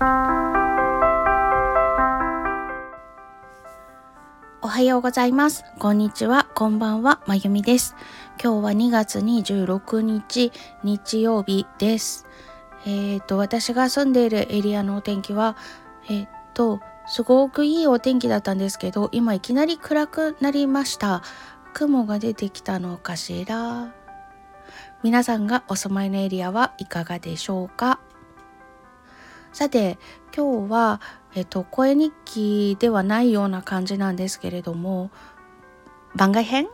おはようございます。こんにちは。こんばんは。まゆみです。今日は2月26日日曜日です。えっ、と、私が住んでいるエリアのお天気は、えっ、と、すごくいいお天気だったんですけど、今いきなり暗くなりました。雲が出てきたのかしら。皆さんがお住まいのエリアはいかがでしょうか？さて、今日は、えっと、声日記ではないような感じなんですけれども、番外編？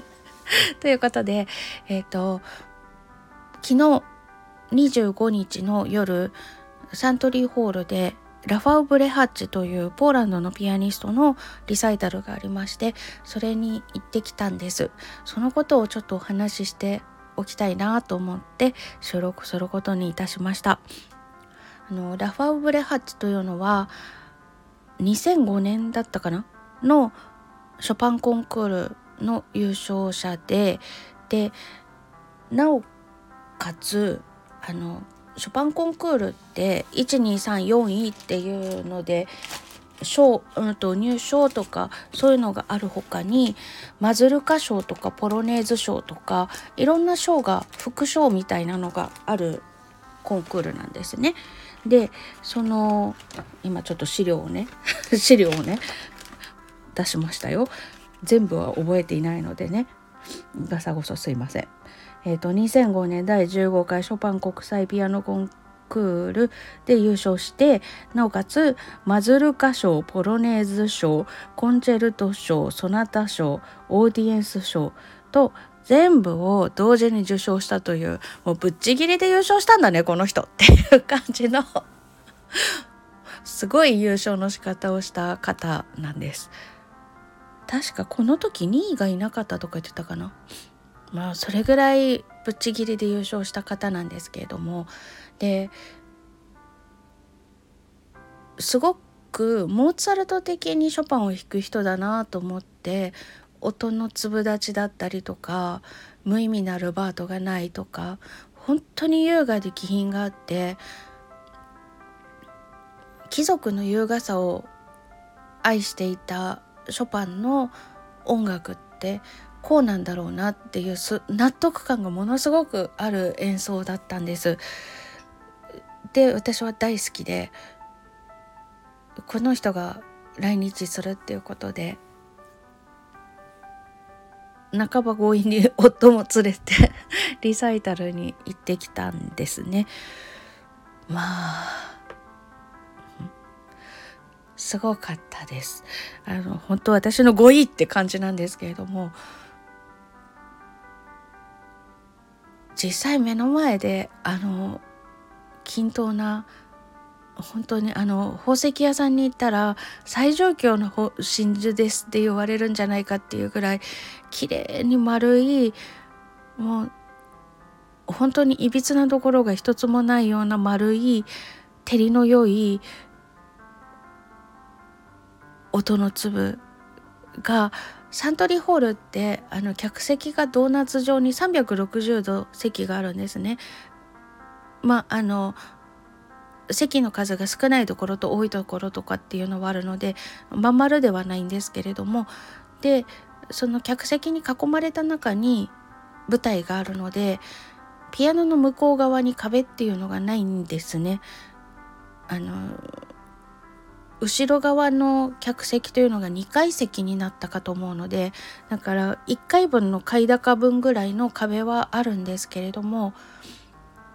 ということで、えっと、昨日25日の夜、サントリーホールでラファウ・ブレハッチというポーランドのピアニストのリサイタルがありましてそれに行ってきたんです。そのことをちょっとお話ししておきたいなと思って収録することにいたしました。あのラファウ・ブレハッチというのは2005年だったかな？のショパンコンクールの優勝者ででなおかつあのショパンコンクールって1234位っていうので賞、うん、と入賞とかそういうのがある他にマズルカ賞とかポロネーズ賞とかいろんな賞が副賞みたいなのがあるコンクールなんですね。でその今ちょっと資料をね 資料をね出しましたよ。全部は覚えていないのでねガサゴソすいません。えーと、2005年第15回ショパン国際ピアノコンクールで優勝してなおかつマズルカ賞ポロネーズ賞コンチェルト賞ソナタ賞オーディエンス賞と全部を同時に受賞したというもうぶっちぎりで優勝したんだねこの人っていう感じのすごい優勝の仕方をした方なんです。確かこの時2位がいなかったとか言ってたかな。まあそれぐらいぶっちぎりで優勝した方なんですけれどもですごくモーツァルト的にショパンを弾く人だなと思って音の粒立ちだったりとか無意味なルバートがないとか本当に優雅で気品があって貴族の優雅さを愛していたショパンの音楽ってこうなんだろうなっていう納得感がものすごくある演奏だったんです。で私は大好きでこの人が来日するっていうことで半ば強引に夫も連れて リサイタルに行ってきたんですね。まあすごかったです。あの本当私の語彙って感じなんですけれども実際目の前であの均等な本当にあの宝石屋さんに行ったら最上級の真珠ですって言われるんじゃないかっていうぐらい綺麗に丸いもう本当にいびつなところが一つもないような丸い照りの良い音の粒がサントリーホールってあの客席がドーナツ状に360度席があるんですね。まああの席の数が少ないところと多いところとかっていうのはあるのでまん丸ではないんですけれどもでその客席に囲まれた中に舞台があるのでピアノの向こう側に壁っていうのがないんですね。あの後ろ側の客席というのが2階席になったかと思うのでだから1階分の階高分ぐらいの壁はあるんですけれども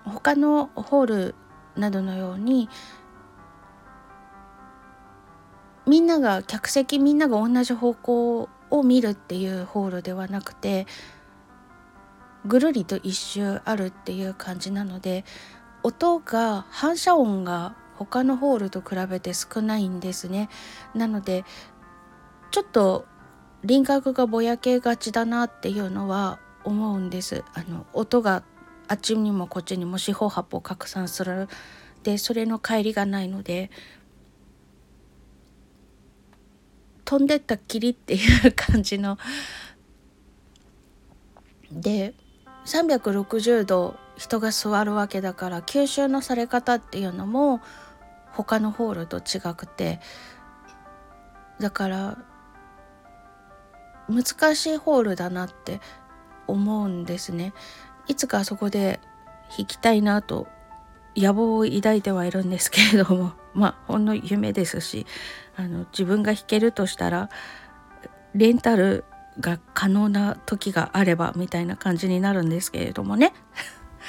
他のホールなどのようにみんなが客席みんなが同じ方向を見るっていうホールではなくてぐるりと一周あるっていう感じなので音が反射音が他のホールと比べて少ないんですね。なのでちょっと輪郭がぼやけがちだなっていうのは思うんです。あの音があっちにもこっちにも四方八方拡散する。でそれの帰りがないので飛んでったきりっていう感じの。で360度人が座るわけだから吸収のされ方っていうのも他のホールと違くて。だから難しいホールだなって思うんですね。いつかあそこで弾きたいなと野望を抱いてはいるんですけれども まあほんの夢ですしあの自分が弾けるとしたらレンタルが可能な時があればみたいな感じになるんですけれどもね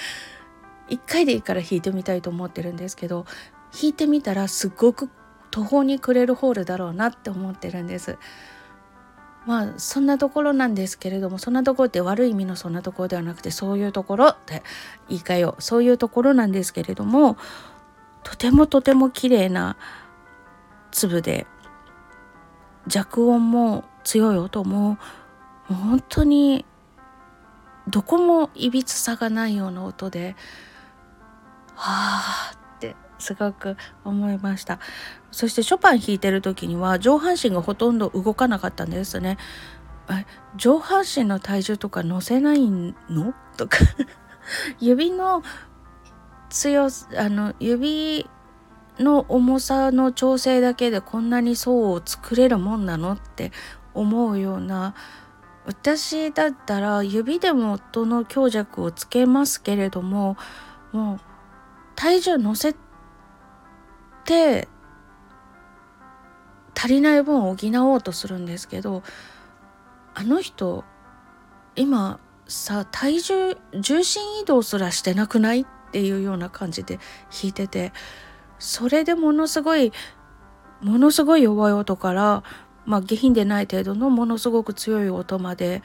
一回でいいから弾いてみたいと思ってるんですけど弾いてみたらすごく途方に暮れるホールだろうなって思ってるんです。まあそんなところなんですけれどもそんなところって悪い意味のそんなところではなくてそういうところって言い換えよう。そういうところなんですけれどもとてもとても綺麗な粒で弱音も強い音も本当にどこもいびつさがないような音ではあっすごく思いました。そしてショパン弾いてる時には上半身がほとんど動かなかったんですね。上半身の体重とか乗せないの？とか。指の強あの指の重さの調整だけでこんなに層を作れるもんなの？って思うような。私だったら指でも音の強弱をつけますけれどももう体重乗せて足りない分を補おうとするんですけどあの人今さ体重重心移動すらしてなくないっていうような感じで弾いててそれでものすごいものすごい弱い音からまあ下品でない程度のものすごく強い音まで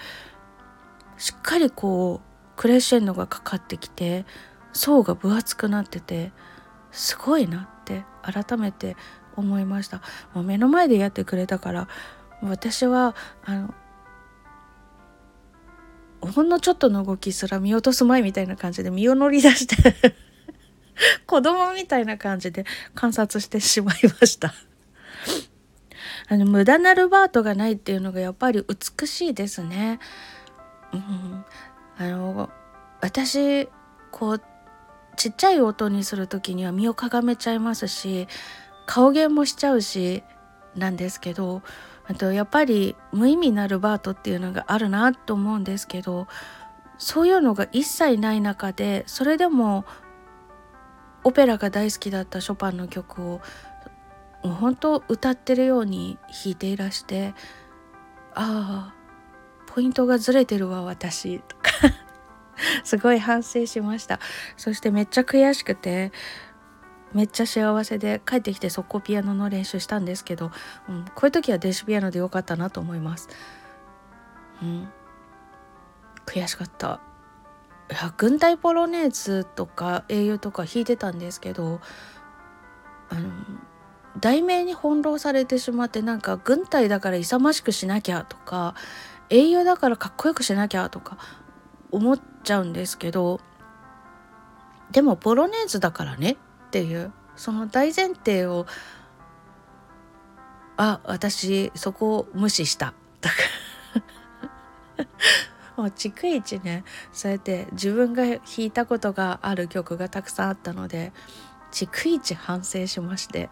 しっかりこうクレッシェンドがかかってきて層が分厚くなっててすごいなって改めて思いました。もう目の前でやってくれたから私はあのほんのちょっとの動きすら見落とす前みたいな感じで身を乗り出して 子供みたいな感じで観察してしまいました。あの無駄なルバートがないっていうのがやっぱり美しいですね。うん、あの私こうちっちゃい音にする時には身をかがめちゃいますし顔芸もしちゃうしなんですけどあとやっぱり無意味なルバートっていうのがあるなと思うんですけどそういうのが一切ない中でそれでもオペラが大好きだったショパンの曲をもう本当歌ってるように弾いていらしてああポイントがずれてるわ私とか。すごい反省しましたそしてめっちゃ悔しくてめっちゃ幸せで帰ってきて速攻ピアノの練習したんですけど、うん、こういう時は電子ピアノでよかったなと思います。うん、悔しかった。いや軍隊ポロネーズとか英雄とか弾いてたんですけどあの題名に翻弄されてしまってなんか軍隊だから勇ましくしなきゃとか英雄だからかっこよくしなきゃとか思っちゃうんですけどでもポロネーズだからねっていうその大前提をあ私そこを無視した。とか もう逐一ねそうやって自分が弾いたことがある曲がたくさんあったので逐一反省しまして。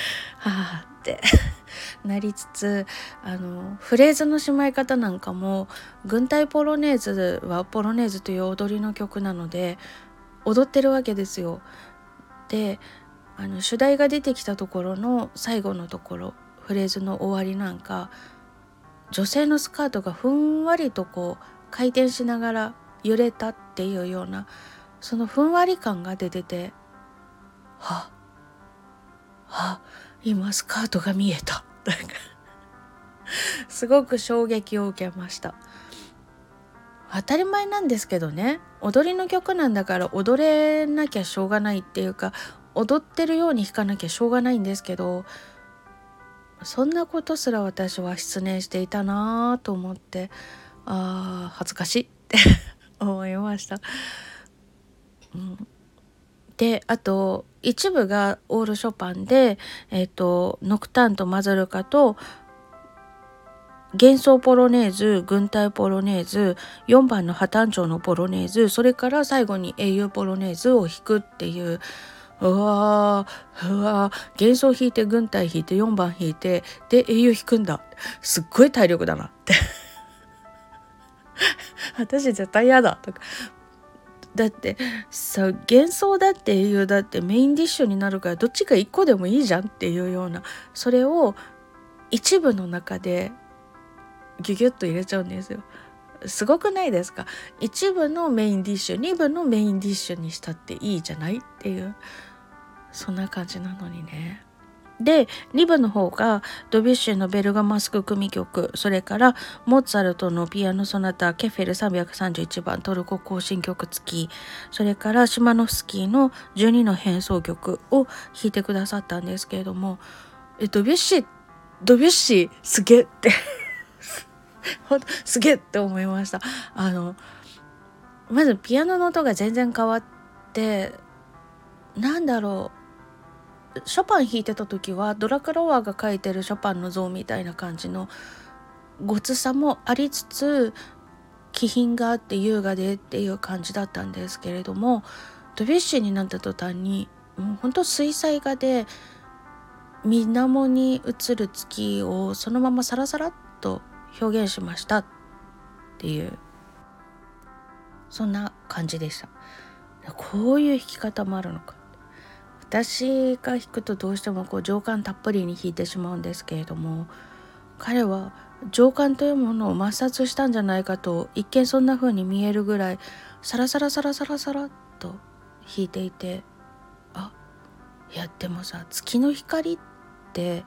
はあって なりつつあのフレーズのしまい方なんかも軍隊ポロネーズはポロネーズという踊りの曲なので踊ってるわけですよ。であの主題が出てきたところの最後のところフレーズの終わりなんか女性のスカートがふんわりとこう回転しながら揺れたっていうようなそのふんわり感が出ててはああ今スカートが見えた すごく衝撃を受けました。当たり前なんですけどね。踊りの曲なんだから踊れなきゃしょうがないっていうか踊ってるように弾かなきゃしょうがないんですけどそんなことすら私は失念していたなぁと思ってあ恥ずかしいって 思いました。うん、であと一部がオールショパンで、えーと、ノクタンとマズルカと幻想ポロネーズ軍隊ポロネーズ4番の破綻調のポロネーズそれから最後に英雄ポロネーズを弾くっていう。うわーうわー幻想弾いて軍隊弾いて4番弾いてで英雄弾くんだ。すっごい体力だなって。私絶対嫌だとか。だってさ幻想だって英雄だってメインディッシュになるからどっちか1個でもいいじゃんっていうようなそれを一部の中でギュギュッと入れちゃうんですよ。すごくないですか？一部のメインディッシュ二部のメインディッシュにしたっていいじゃないっていうそんな感じなのにね。で2部の方がドビュッシーのベルガマスク組曲それからモーツァルトのピアノソナタケフェル331番トルコ行進曲付きそれからシマノフスキーの12の変奏曲を弾いてくださったんですけれどもえドビュッシードビュッシーすげえってほんすげえって思いました。あのまずピアノの音が全然変わってなんだろう。ショパン弾いてた時はドラクロワーが描いてるショパンの像みたいな感じのごつさもありつつ気品があって優雅でっていう感じだったんですけれどもドビュッシーになった途端にもうほんと水彩画で水面に映る月をそのままサラサラっと表現しましたっていうそんな感じでした。こういう弾き方もあるのか。私が弾くとどうしてもこう情感たっぷりに弾いてしまうんですけれども彼は情感というものを抹殺したんじゃないかと一見そんな風に見えるぐらいサラサラサラサラサラと弾いていてあいやでもさ月の光って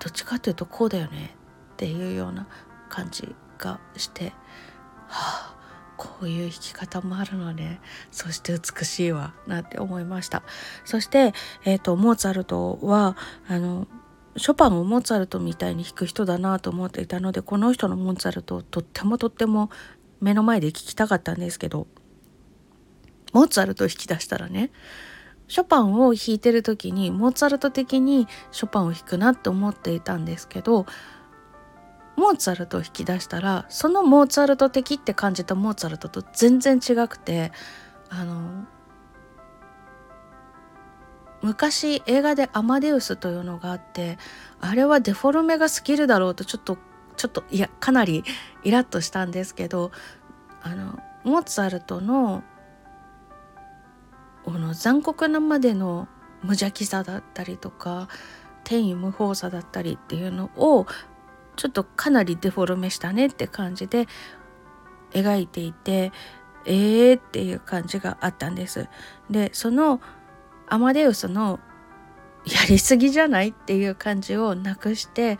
どっちかっていうとこうだよねっていうような感じがしてはあこういう弾き方もあるのね。そして美しいわなって思いました。そして、えーと、モーツァルトはあのショパンをモーツァルトみたいに弾く人だなと思っていたのでこの人のモーツァルトをとってもとっても目の前で聴きたかったんですけどモーツァルトを弾き出したらねショパンを弾いてる時にモーツァルト的にショパンを弾くなって思っていたんですけどモーツァルトを引き出したらそのモーツァルト的って感じたモーツァルトと全然違くてあの昔映画で「アマデウス」というのがあってあれはデフォルメがスキルだろうとちょっとちょっといやかなり イラッとしたんですけどあのモーツァルトのこの残酷なまでの無邪気さだったりとか天意無法さだったりっていうのをちょっとかなりデフォルメしたねって感じで描いていてえーっていう感じがあったんです。でそのアマデウスのやりすぎじゃないっていう感じをなくして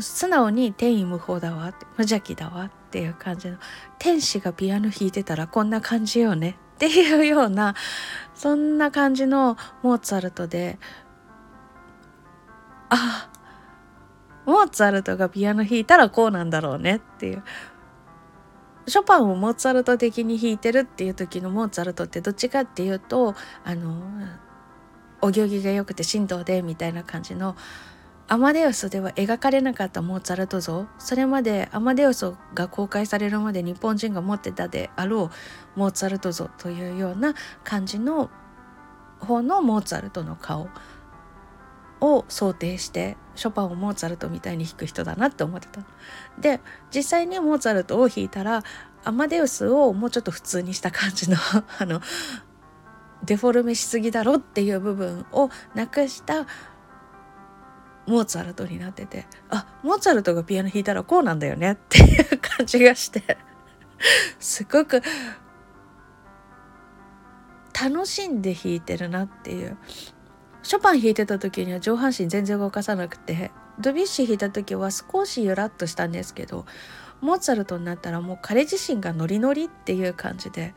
素直に天意無法だわ無邪気だわっていう感じの天使がピアノ弾いてたらこんな感じよねっていうようなそんな感じのモーツァルトであモーツァルトがピアノ弾いたらこうなんだろうねっていう。ショパンをモーツァルト的に弾いてるっていう時のモーツァルトってどっちかっていうとあのお行儀が良くて神道でみたいな感じのアマデウスでは描かれなかったモーツァルト像。それまでアマデウスが公開されるまで日本人が持ってたであろうモーツァルト像というような感じの方のモーツァルトの顔。を想定してショパンをモーツァルトみたいに弾く人だなって思ってた。で実際にモーツァルトを弾いたらアマデウスをもうちょっと普通にした感じの あのデフォルメしすぎだろっていう部分をなくしたモーツァルトになっててあモーツァルトがピアノ弾いたらこうなんだよねっていう感じがしてすごく楽しんで弾いてるなっていう。ショパン弾いてた時には上半身全然動かさなくてドビッシー弾いた時は少しゆらっとしたんですけどモーツァルトになったらもう彼自身がノリノリっていう感じで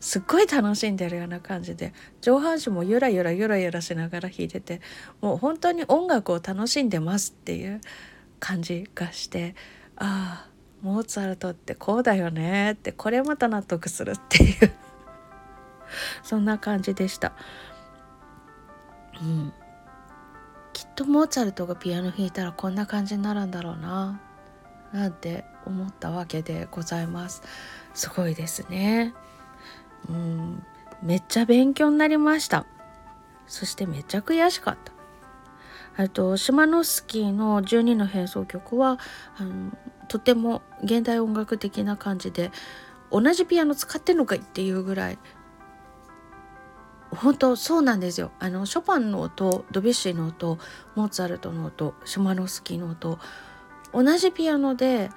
すっごい楽しんでるような感じで上半身もゆらゆらゆらゆらしながら弾いててもう本当に音楽を楽しんでますっていう感じがしてああモーツァルトってこうだよねってこれまた納得するっていう そんな感じでした。うん、きっとモーツァルトがピアノ弾いたらこんな感じになるんだろうな。なんて思ったわけでございます。すごいですね。うん。めっちゃ勉強になりました。そしてめっちゃ悔しかった。あとシマノスキーの12の変奏曲はあのとても現代音楽的な感じで同じピアノ使ってんのかいっていうぐらい本当そうなんですよあのショパンの音ドビュッシーの音モーツァルトの音シュマノスキーの音同じピアノで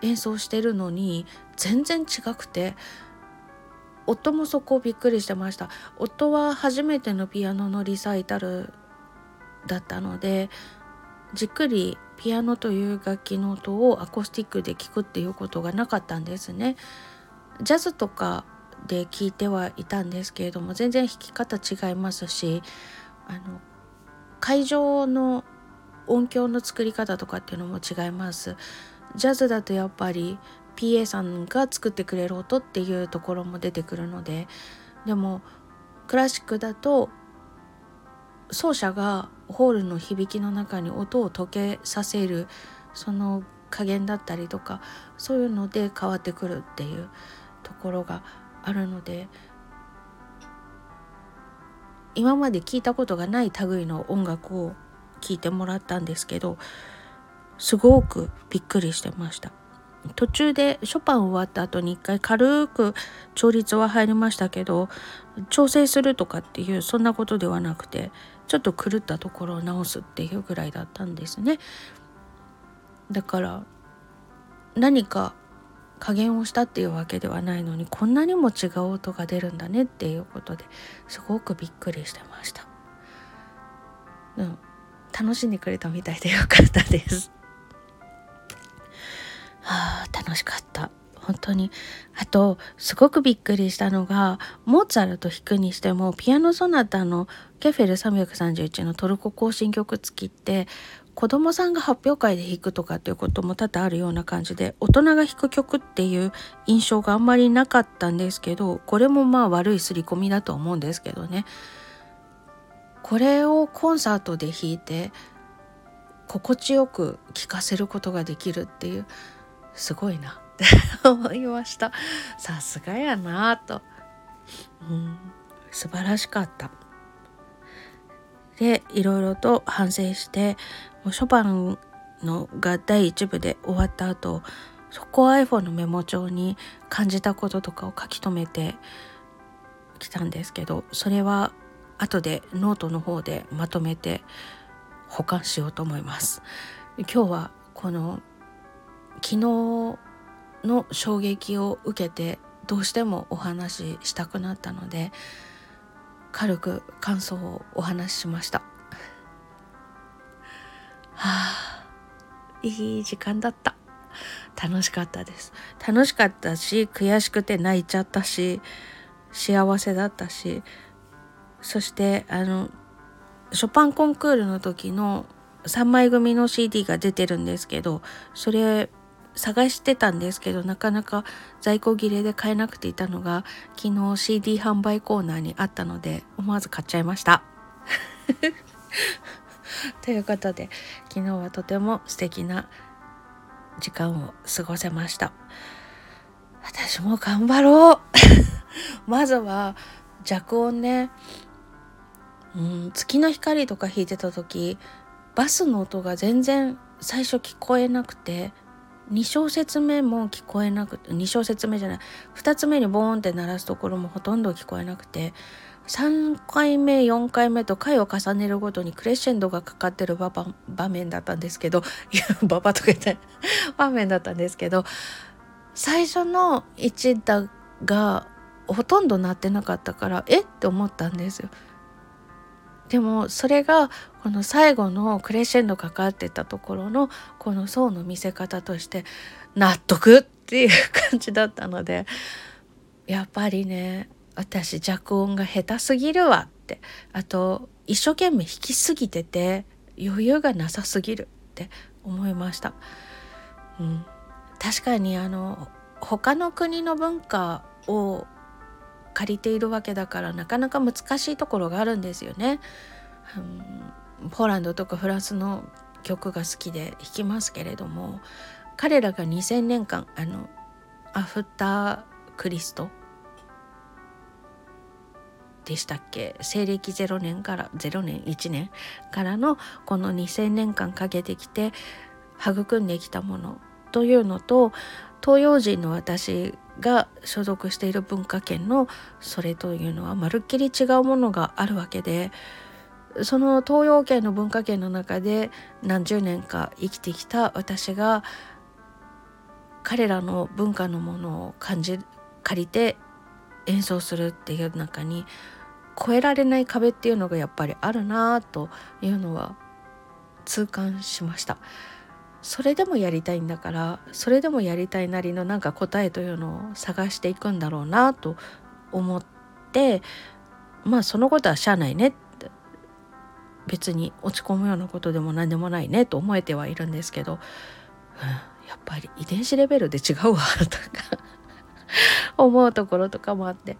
演奏してるのに全然違くて夫もそこをびっくりしてました夫は初めてのピアノのリサイタルだったのでじっくりピアノという楽器の音をアコースティックで聴くっていうことがなかったんですね。ジャズとかで聞いてはいたんですけれども全然弾き方違いますしあの会場の音響の作り方とかっていうのも違います。ジャズだとやっぱり PA さんが作ってくれる音っていうところも出てくるのででもクラシックだと奏者がホールの響きの中に音を溶けさせるその加減だったりとかそういうので変わってくるっていうところがあるので今まで聞いたことがない類の音楽を聴いてもらったんですけどすごくびっくりしてました。途中でショパン終わった後に一回軽く調律は入りましたけど調整するとかっていうそんなことではなくてちょっと狂ったところを直すっていうぐらいだったんですね。だから何か加減をしたっていうわけではないのにこんなにも違う音が出るんだねっていうことですごくびっくりしてました。うん、楽しんでくれたみたいでよかったです。はあ楽しかった本当にあとすごくびっくりしたのがモーツァルト弾くにしてもピアノソナタのケフェル331のトルコ行進曲付きって子供さんが発表会で弾くとかっていうことも多々あるような感じで大人が弾く曲っていう印象があんまりなかったんですけどこれもまあ悪い刷り込みだと思うんですけどね。これをコンサートで弾いて心地よく聴かせることができるっていうすごいな。って思いました。さすがやなと、うん、素晴らしかった。でいろいろと反省してショパンのが第一部で終わった後そこを iPhone のメモ帳に感じたこととかを書き留めてきたんですけどそれは後でノートの方でまとめて保管しようと思います。今日はこの昨日の衝撃を受けてどうしてもお話ししたくなったので軽く感想をお話ししました。はあいい時間だった楽しかったです楽しかったし悔しくて泣いちゃったし幸せだったしそしてあのショパンコンクールの時の3枚組の CD が出てるんですけどそれ探してたんですけどなかなか在庫切れで買えなくていたのが昨日 CD 販売コーナーにあったので思わず買っちゃいました。ということで昨日はとても素敵な時間を過ごせました。私も頑張ろう まずは弱音ね、うん、月の光とか弾いてた時バスの音が全然最初聞こえなくて2小節目も聞こえなくて2小節目じゃない2つ目にボーンって鳴らすところもほとんど聞こえなくて3回目4回目と回を重ねるごとにクレッシェンドがかかってる場 場面だったんですけどいやババとか言って場面だったんですけど最初の1打がほとんど鳴ってなかったからえって思ったんですよ。でもそれがこの最後のクレッシェンドかかってたところのこの層の見せ方として納得っていう感じだったのでやっぱりね私弱音が下手すぎるわってあと一生懸命弾きすぎてて余裕がなさすぎるって思いました。うん、確かにあの他の国の文化を借りているわけだからなかなか難しいところがあるんですよね。うん、ポーランドとかフランスの曲が好きで弾きますけれども彼らが2000年間あのアフタークリストでしたっけ？西暦0年から0年1年からのこの2,000年間かけてきて育んできたもの。というのと東洋人の私が所属している文化圏のそれというのはまるっきり違うものがあるわけでその東洋圏の文化圏の中で何十年か生きてきた私が彼らの文化のものを感じ借りて演奏するっていう中に越えられない壁っていうのがやっぱりあるなというのは痛感しました。それでもやりたいんだからそれでもやりたいなりのなんか答えというのを探していくんだろうなと思ってまあそのことはしゃあないねって別に落ち込むようなことでも何でもないねと思えてはいるんですけど、うん、やっぱり遺伝子レベルで違うわとか思うところとかもあって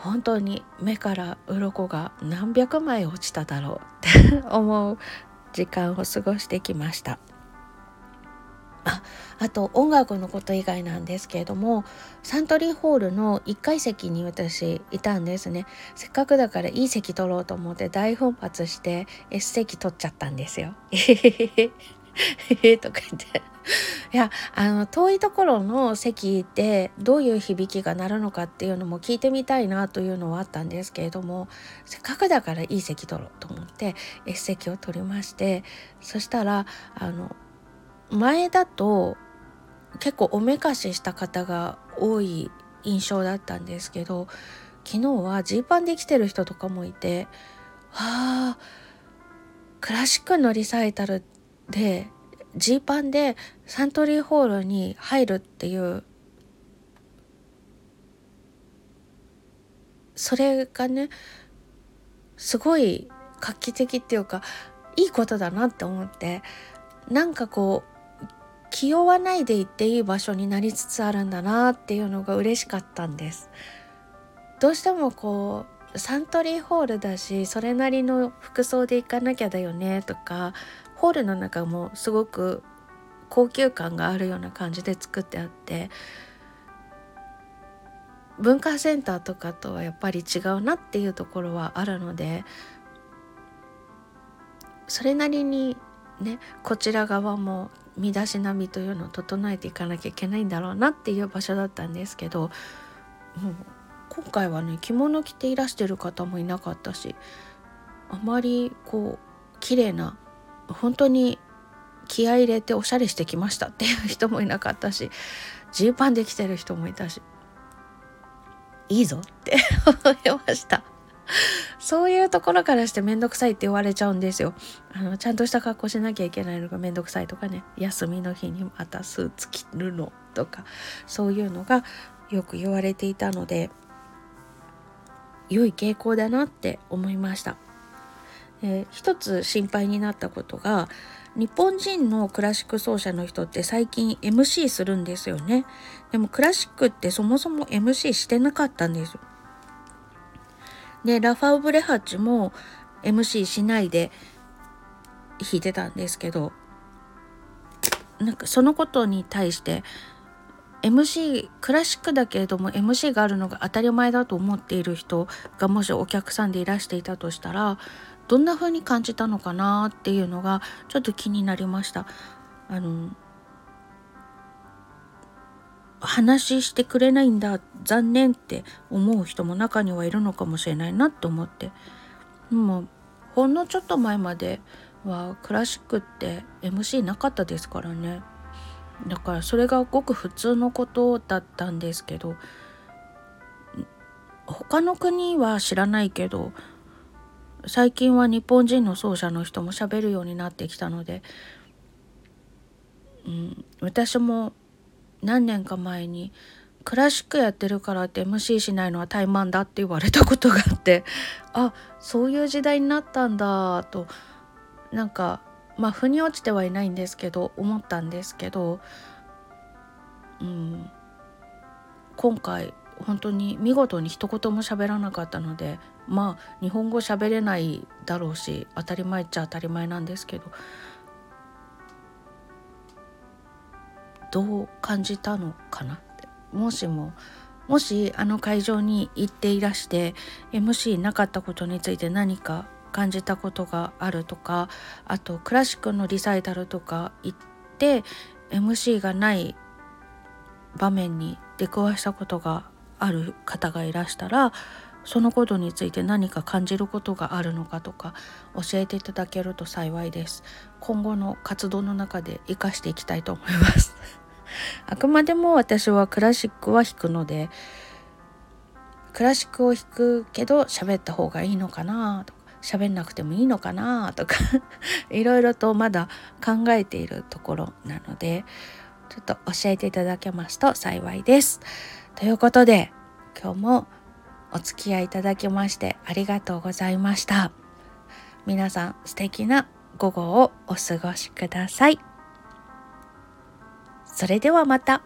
本当に目から鱗が何百枚落ちただろうって思う時間を過ごしてきました。ああと音楽のこと以外なんですけれどもサントリーホールの1階席に私いたんですねせっかくだからいい席取ろうと思って大奮発して S 席取っちゃったんですよ。とか言っていやあの遠いところの席でどういう響きが鳴るのかっていうのも聞いてみたいなというのはあったんですけれどもせっかくだからいい席取ろうと思って S 席を取りましてそしたらあの前だと結構おめかしした方が多い印象だったんですけど昨日はジーパンで来てる人とかもいてあクラシックのリサイタルでジーパンでサントリーホールに入るっていうそれがねすごい画期的っていうかいいことだなって思ってなんかこう気負わないで行っていい場所になりつつあるんだなっていうのが嬉しかったんです。どうしてもこうサントリーホールだしそれなりの服装で行かなきゃだよねとかホールの中もすごく高級感があるような感じで作ってあって文化センターとかとはやっぱり違うなっていうところはあるのでそれなりにねこちら側も身だしなみというのを整えていかなきゃいけないんだろうなっていう場所だったんですけどもう今回はね着物着ていらしてる方もいなかったしあまりこう綺麗な本当に気合入れておしゃれしてきましたっていう人もいなかったしジーパンで来てる人もいたしいいぞって 思いました。そういうところからして面倒くさいって言われちゃうんですよ。あのちゃんとした格好しなきゃいけないのが面倒くさいとかね。休みの日にまたスーツ着るのとかそういうのがよく言われていたので良い傾向だなって思いました。えー、一つ心配になったことが日本人のクラシック奏者の人って最近 MC するんですよね。でもクラシックってそもそも MC してなかったんです。でラファウ・ブレハッチも MC しないで弾いてたんですけどなんかそのことに対して MC クラシックだけれども MC があるのが当たり前だと思っている人がもしお客さんでいらしていたとしたらどんな風に感じたのかなっていうのがちょっと気になりました。あの話してくれないんだ残念って思う人も中にはいるのかもしれないなって思ってでもほんのちょっと前まではクラシックって MC なかったですからねだからそれがごく普通のことだったんですけど他の国は知らないけど最近は日本人の奏者の人も喋るようになってきたので、うん、私も何年か前にクラシックやってるからって MC しないのは怠慢だって言われたことがあって あそういう時代になったんだとなんかまあ腑に落ちてはいないんですけど思ったんですけど、うん、今回本当に見事に一言も喋らなかったのでまあ日本語喋れないだろうし当たり前っちゃ当たり前なんですけどどう感じたのかなって。もしももしあの会場に行っていらして MC なかったことについて何か感じたことがあるとかあとクラシックのリサイタルとか行って MC がない場面に出くわしたことがある方がいらしたらそのことについて何か感じることがあるのかとか教えていただけると幸いです今後の活動の中で活かしていきたいと思います あくまでも私はクラシックは弾くのでクラシックを弾くけど喋った方がいいのかなとか喋んなくてもいいのかなとか いろいろとまだ考えているところなのでちょっと教えていただけますと幸いです。ということで今日もお付き合いいただきましてありがとうございました。皆さん素敵な午後をお過ごしください。それではまた。